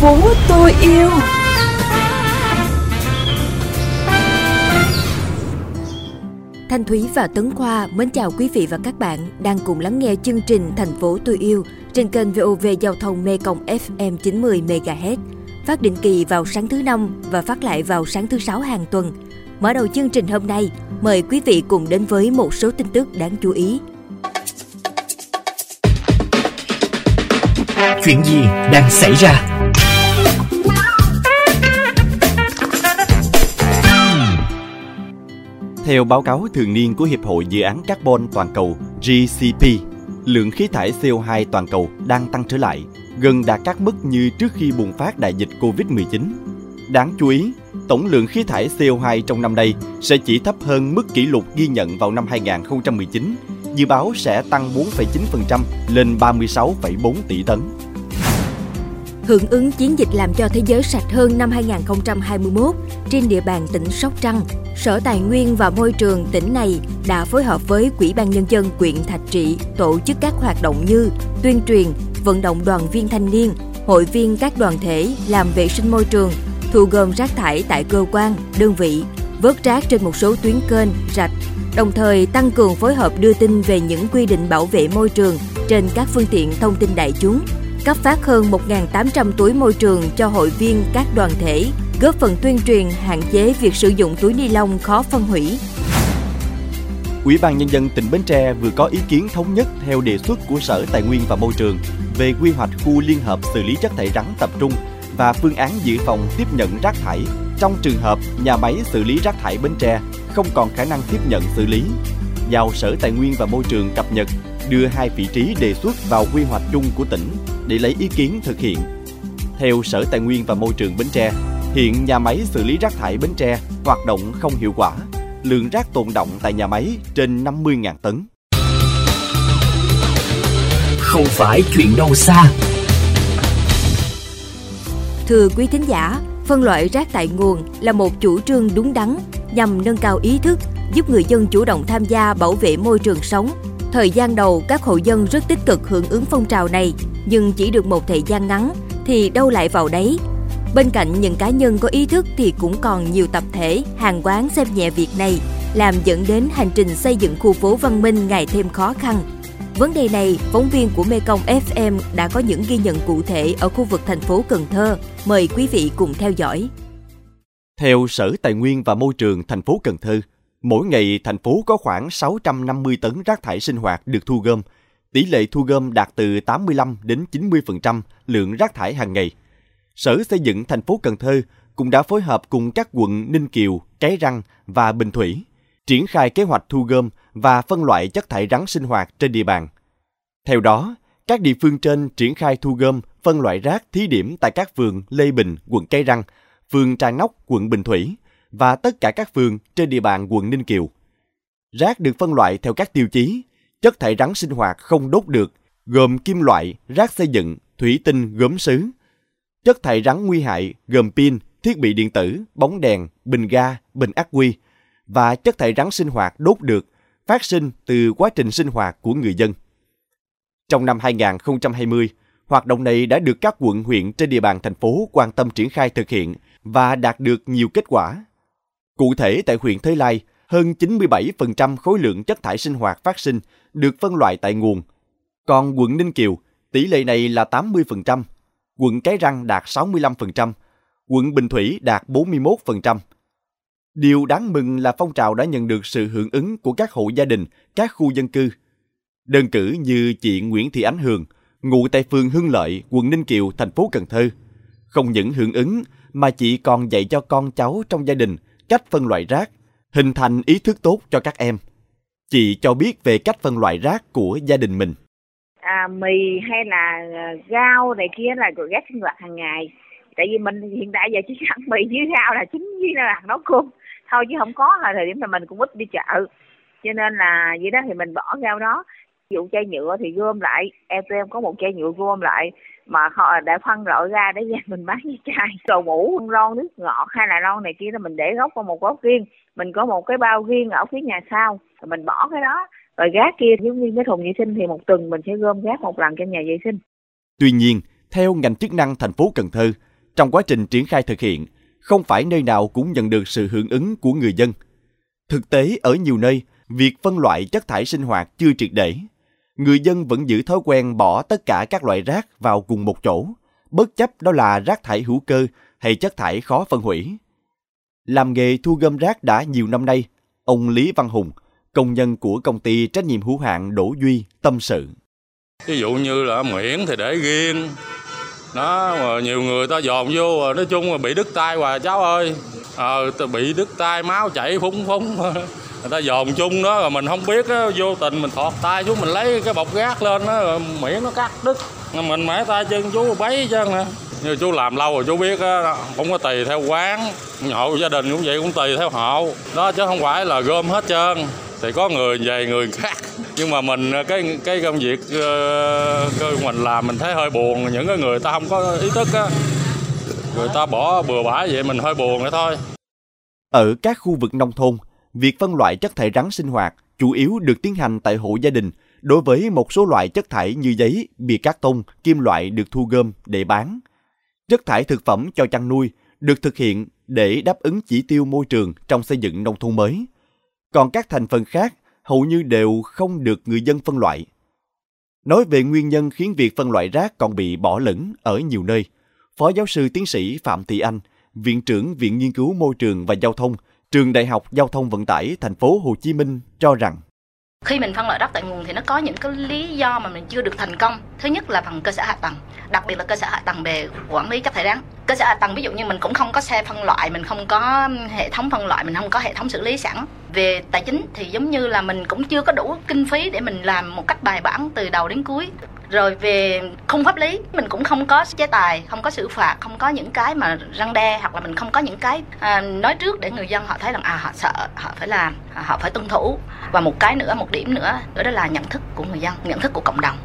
phố tôi yêu Thanh Thúy và Tấn Khoa mến chào quý vị và các bạn đang cùng lắng nghe chương trình Thành phố tôi yêu trên kênh VOV Giao thông Mê Công FM 90 MHz, phát định kỳ vào sáng thứ năm và phát lại vào sáng thứ sáu hàng tuần. Mở đầu chương trình hôm nay, mời quý vị cùng đến với một số tin tức đáng chú ý. Chuyện gì đang xảy ra? Theo báo cáo thường niên của Hiệp hội Dự án Carbon Toàn cầu GCP, lượng khí thải CO2 toàn cầu đang tăng trở lại, gần đạt các mức như trước khi bùng phát đại dịch Covid-19. Đáng chú ý, tổng lượng khí thải CO2 trong năm nay sẽ chỉ thấp hơn mức kỷ lục ghi nhận vào năm 2019, dự báo sẽ tăng 4,9% lên 36,4 tỷ tấn. Hưởng ứng chiến dịch làm cho thế giới sạch hơn năm 2021, trên địa bàn tỉnh Sóc Trăng, Sở Tài nguyên và Môi trường tỉnh này đã phối hợp với Quỹ ban Nhân dân quyện Thạch Trị tổ chức các hoạt động như tuyên truyền, vận động đoàn viên thanh niên, hội viên các đoàn thể làm vệ sinh môi trường, thu gom rác thải tại cơ quan, đơn vị, vớt rác trên một số tuyến kênh, rạch, đồng thời tăng cường phối hợp đưa tin về những quy định bảo vệ môi trường trên các phương tiện thông tin đại chúng, cấp phát hơn 1.800 túi môi trường cho hội viên các đoàn thể, góp phần tuyên truyền hạn chế việc sử dụng túi ni lông khó phân hủy. Ủy ban Nhân dân tỉnh Bến Tre vừa có ý kiến thống nhất theo đề xuất của Sở Tài nguyên và Môi trường về quy hoạch khu liên hợp xử lý chất thải rắn tập trung và phương án dự phòng tiếp nhận rác thải trong trường hợp nhà máy xử lý rác thải Bến Tre không còn khả năng tiếp nhận xử lý. Giao Sở Tài nguyên và Môi trường cập nhật đưa hai vị trí đề xuất vào quy hoạch chung của tỉnh để lấy ý kiến thực hiện. Theo Sở Tài nguyên và Môi trường Bến Tre, hiện nhà máy xử lý rác thải Bến Tre hoạt động không hiệu quả, lượng rác tồn động tại nhà máy trên 50.000 tấn. Không phải chuyện đâu xa. Thưa quý thính giả, phân loại rác tại nguồn là một chủ trương đúng đắn nhằm nâng cao ý thức, giúp người dân chủ động tham gia bảo vệ môi trường sống. Thời gian đầu, các hộ dân rất tích cực hưởng ứng phong trào này, nhưng chỉ được một thời gian ngắn thì đâu lại vào đấy. Bên cạnh những cá nhân có ý thức thì cũng còn nhiều tập thể, hàng quán xem nhẹ việc này, làm dẫn đến hành trình xây dựng khu phố văn minh ngày thêm khó khăn. Vấn đề này, phóng viên của Mekong FM đã có những ghi nhận cụ thể ở khu vực thành phố Cần Thơ. Mời quý vị cùng theo dõi. Theo Sở Tài nguyên và Môi trường thành phố Cần Thơ, mỗi ngày thành phố có khoảng 650 tấn rác thải sinh hoạt được thu gom. Tỷ lệ thu gom đạt từ 85 đến 90% lượng rác thải hàng ngày. Sở Xây dựng thành phố Cần Thơ cũng đã phối hợp cùng các quận Ninh Kiều, Cái Răng và Bình Thủy triển khai kế hoạch thu gom và phân loại chất thải rắn sinh hoạt trên địa bàn. Theo đó, các địa phương trên triển khai thu gom, phân loại rác thí điểm tại các phường Lê Bình, quận Cây Răng, phường Trà Nóc, quận Bình Thủy và tất cả các phường trên địa bàn quận Ninh Kiều. Rác được phân loại theo các tiêu chí, chất thải rắn sinh hoạt không đốt được, gồm kim loại, rác xây dựng, thủy tinh, gốm sứ. Chất thải rắn nguy hại gồm pin, thiết bị điện tử, bóng đèn, bình ga, bình ắc quy và chất thải rắn sinh hoạt đốt được phát sinh từ quá trình sinh hoạt của người dân. Trong năm 2020, hoạt động này đã được các quận huyện trên địa bàn thành phố quan tâm triển khai thực hiện và đạt được nhiều kết quả. Cụ thể tại huyện Thới Lai, hơn 97% khối lượng chất thải sinh hoạt phát sinh được phân loại tại nguồn. Còn quận Ninh Kiều, tỷ lệ này là 80%, quận Cái Răng đạt 65%, quận Bình Thủy đạt 41%. Điều đáng mừng là phong trào đã nhận được sự hưởng ứng của các hộ gia đình, các khu dân cư. Đơn cử như chị Nguyễn Thị Ánh Hường, ngụ tại phường Hưng Lợi, quận Ninh Kiều, thành phố Cần Thơ. Không những hưởng ứng mà chị còn dạy cho con cháu trong gia đình cách phân loại rác, hình thành ý thức tốt cho các em. Chị cho biết về cách phân loại rác của gia đình mình. À, mì hay là à, rau này kia là rác sinh hoạt hàng ngày. Tại vì mình hiện tại giờ chỉ ăn mì với rau là chính với là nấu cơm thôi chứ không có là thời điểm là mình cũng ít đi chợ cho nên là vậy đó thì mình bỏ rau đó ví dụ chai nhựa thì gom lại em tụi em có một chai nhựa gom lại mà họ đã phân loại ra để về mình bán với chai đồ mũ lon nước ngọt hay là lon này kia là mình để gốc vào một góc riêng mình có một cái bao riêng ở phía nhà sau rồi mình bỏ cái đó rồi gác kia giống như cái thùng vệ sinh thì một tuần mình sẽ gom rác một lần trong nhà vệ sinh Tuy nhiên, theo ngành chức năng thành phố Cần Thơ, trong quá trình triển khai thực hiện, không phải nơi nào cũng nhận được sự hưởng ứng của người dân. Thực tế ở nhiều nơi, việc phân loại chất thải sinh hoạt chưa triệt để. Người dân vẫn giữ thói quen bỏ tất cả các loại rác vào cùng một chỗ, bất chấp đó là rác thải hữu cơ hay chất thải khó phân hủy. Làm nghề thu gom rác đã nhiều năm nay, ông Lý Văn Hùng, công nhân của công ty trách nhiệm hữu hạn Đỗ Duy, tâm sự. Ví dụ như là miễn thì để riêng, nó mà nhiều người ta dòm vô à, nói chung là bị đứt tay hoài cháu ơi ờ à, bị đứt tay máu chảy phúng phúng người ta dồn chung đó rồi mình không biết đó, vô tình mình thọt tay xuống mình lấy cái bọc gác lên đó rồi miệng nó cắt đứt. Mình mãi tay chân chú bấy chân nè. Như chú làm lâu rồi chú biết đó, cũng có tùy theo quán hộ gia đình cũng vậy cũng tùy theo hộ. Đó chứ không phải là gom hết trơn. Thì có người về người khác. Nhưng mà mình cái cái công việc uh, mình làm mình thấy hơi buồn. Những cái người ta không có ý thức á. Người ta bỏ bừa bãi vậy mình hơi buồn vậy thôi. Ở các khu vực nông thôn việc phân loại chất thải rắn sinh hoạt chủ yếu được tiến hành tại hộ gia đình đối với một số loại chất thải như giấy, bìa cát tông, kim loại được thu gom để bán. Chất thải thực phẩm cho chăn nuôi được thực hiện để đáp ứng chỉ tiêu môi trường trong xây dựng nông thôn mới. Còn các thành phần khác hầu như đều không được người dân phân loại. Nói về nguyên nhân khiến việc phân loại rác còn bị bỏ lẫn ở nhiều nơi, Phó giáo sư tiến sĩ Phạm Thị Anh, Viện trưởng Viện Nghiên cứu Môi trường và Giao thông, Trường Đại học Giao thông Vận tải Thành phố Hồ Chí Minh cho rằng, khi mình phân loại rác tại nguồn thì nó có những cái lý do mà mình chưa được thành công. Thứ nhất là phần cơ sở hạ tầng, đặc biệt là cơ sở hạ tầng về quản lý chất thải rắn cơ sở hạ tầng ví dụ như mình cũng không có xe phân loại, mình không có hệ thống phân loại, mình không có hệ thống xử lý sẵn. Về tài chính thì giống như là mình cũng chưa có đủ kinh phí để mình làm một cách bài bản từ đầu đến cuối rồi về khung pháp lý mình cũng không có chế tài không có xử phạt không có những cái mà răng đe hoặc là mình không có những cái à, nói trước để người dân họ thấy rằng à họ sợ họ phải làm à, họ phải tuân thủ. Và một cái nữa một điểm nữa đó là nhận thức của người dân nhận thức của cộng đồng.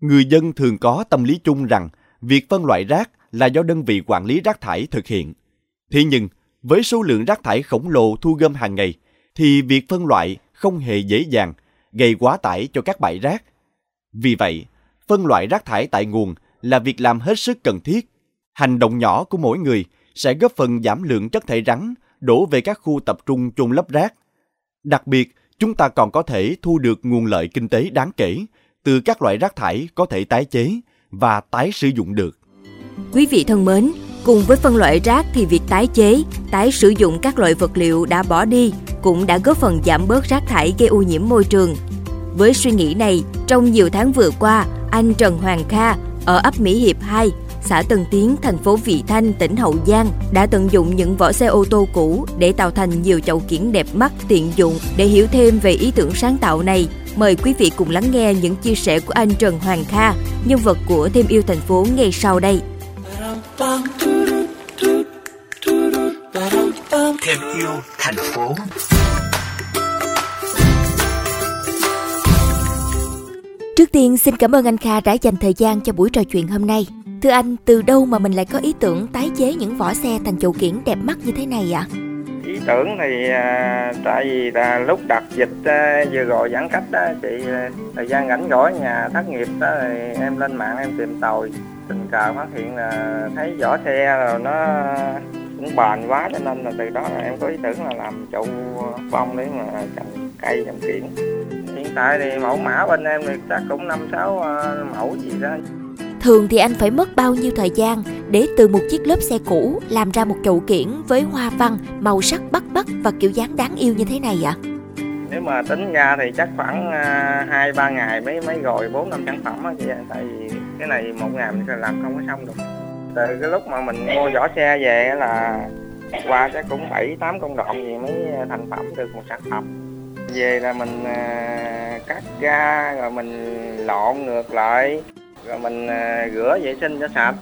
Người dân thường có tâm lý chung rằng việc phân loại rác là do đơn vị quản lý rác thải thực hiện. Thế nhưng với số lượng rác thải khổng lồ thu gom hàng ngày thì việc phân loại không hề dễ dàng gây quá tải cho các bãi rác. Vì vậy phân loại rác thải tại nguồn là việc làm hết sức cần thiết. Hành động nhỏ của mỗi người sẽ góp phần giảm lượng chất thải rắn đổ về các khu tập trung chôn lấp rác. Đặc biệt, chúng ta còn có thể thu được nguồn lợi kinh tế đáng kể từ các loại rác thải có thể tái chế và tái sử dụng được. Quý vị thân mến, cùng với phân loại rác thì việc tái chế, tái sử dụng các loại vật liệu đã bỏ đi cũng đã góp phần giảm bớt rác thải gây ô nhiễm môi trường. Với suy nghĩ này, trong nhiều tháng vừa qua, anh Trần Hoàng Kha ở ấp Mỹ Hiệp 2, xã Tân Tiến, thành phố Vị Thanh, tỉnh Hậu Giang đã tận dụng những vỏ xe ô tô cũ để tạo thành nhiều chậu kiển đẹp mắt, tiện dụng. Để hiểu thêm về ý tưởng sáng tạo này, mời quý vị cùng lắng nghe những chia sẻ của anh Trần Hoàng Kha, nhân vật của Thêm yêu thành phố ngay sau đây. Thêm yêu thành phố Trước tiên xin cảm ơn anh Kha đã dành thời gian cho buổi trò chuyện hôm nay. Thưa anh, từ đâu mà mình lại có ý tưởng tái chế những vỏ xe thành chậu kiển đẹp mắt như thế này ạ? Ý tưởng thì à, tại vì là lúc đặt dịch à, vừa rồi giãn cách đó chị à, thời gian rảnh rỗi nhà thất nghiệp đó thì em lên mạng em tìm tòi tình cờ phát hiện là thấy vỏ xe rồi nó cũng bền quá cho nên là từ đó là em có ý tưởng là làm chậu bông để mà trồng cây trồng kiển hiện tại thì mẫu mã bên em thì chắc cũng năm sáu ờ, mẫu gì đó Thường thì anh phải mất bao nhiêu thời gian để từ một chiếc lớp xe cũ làm ra một chậu kiển với hoa văn, màu sắc bắt mắt và kiểu dáng đáng yêu như thế này ạ? Nếu mà tính ra thì chắc khoảng ờ, hai ba ngày mới mới rồi bốn năm sản phẩm á chị tại vì cái này một ngày mình làm không có xong được. Từ cái lúc mà mình mua vỏ xe về là qua chắc cũng bảy tám công đoạn gì mới thành phẩm được một sản phẩm về là mình à, cắt ra rồi mình lộn ngược lại rồi mình à, rửa vệ sinh cho sạch.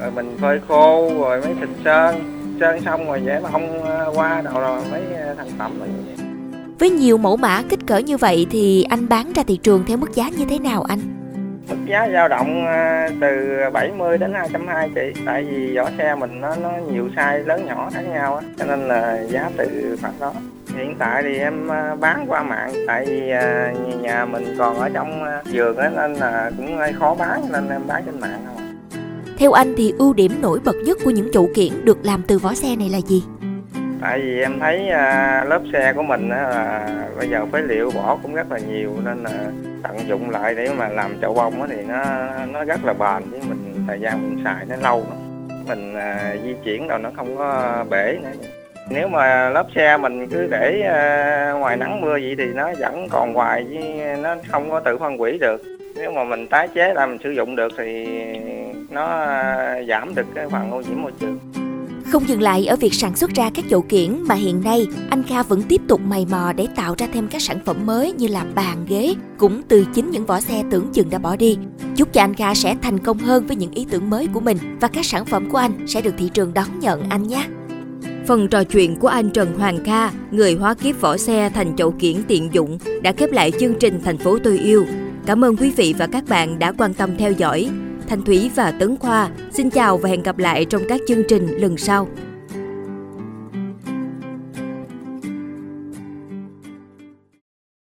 Rồi mình phơi khô rồi mới xịt sơn. Sơn xong rồi dễ mà không à, qua đầu rồi à, thành phẩm rồi với nhiều mẫu mã kích cỡ như vậy thì anh bán ra thị trường theo mức giá như thế nào anh? Mức giá dao động từ 70 đến 220 chị. Tại vì vỏ xe mình nó nó nhiều size lớn nhỏ khác nhau á Cho nên là giá từ khoảng đó hiện tại thì em à, bán qua mạng tại vì à, nhà mình còn ở trong vườn á nên là cũng hơi khó bán nên em bán trên mạng thôi Theo anh thì ưu điểm nổi bật nhất của những phụ kiện được làm từ vỏ xe này là gì? tại vì em thấy lớp xe của mình là bây giờ phế liệu bỏ cũng rất là nhiều nên là tận dụng lại để mà làm chậu bông thì nó nó rất là bền với mình thời gian mình xài nó lâu lắm. mình di chuyển đâu nó không có bể nữa nếu mà lớp xe mình cứ để ờ, ngoài nắng mưa vậy thì nó vẫn còn hoài chứ nó không có tự phân hủy được nếu mà mình tái chế lại mình sử dụng được thì nó ờ, giảm được cái phần ô nhiễm môi trường Không dừng lại ở việc sản xuất ra các chậu kiển mà hiện nay anh Kha vẫn tiếp tục mày mò để tạo ra thêm các sản phẩm mới như là bàn ghế, cũng từ chính những vỏ xe tưởng chừng đã bỏ đi. Chúc cho anh Kha sẽ thành công hơn với những ý tưởng mới của mình và các sản phẩm của anh sẽ được thị trường đón nhận anh nhé. Phần trò chuyện của anh Trần Hoàng Kha, người hóa kiếp vỏ xe thành chậu kiển tiện dụng, đã khép lại chương trình Thành phố tôi yêu. Cảm ơn quý vị và các bạn đã quan tâm theo dõi. Thanh Thúy và Tấn Khoa xin chào và hẹn gặp lại trong các chương trình lần sau.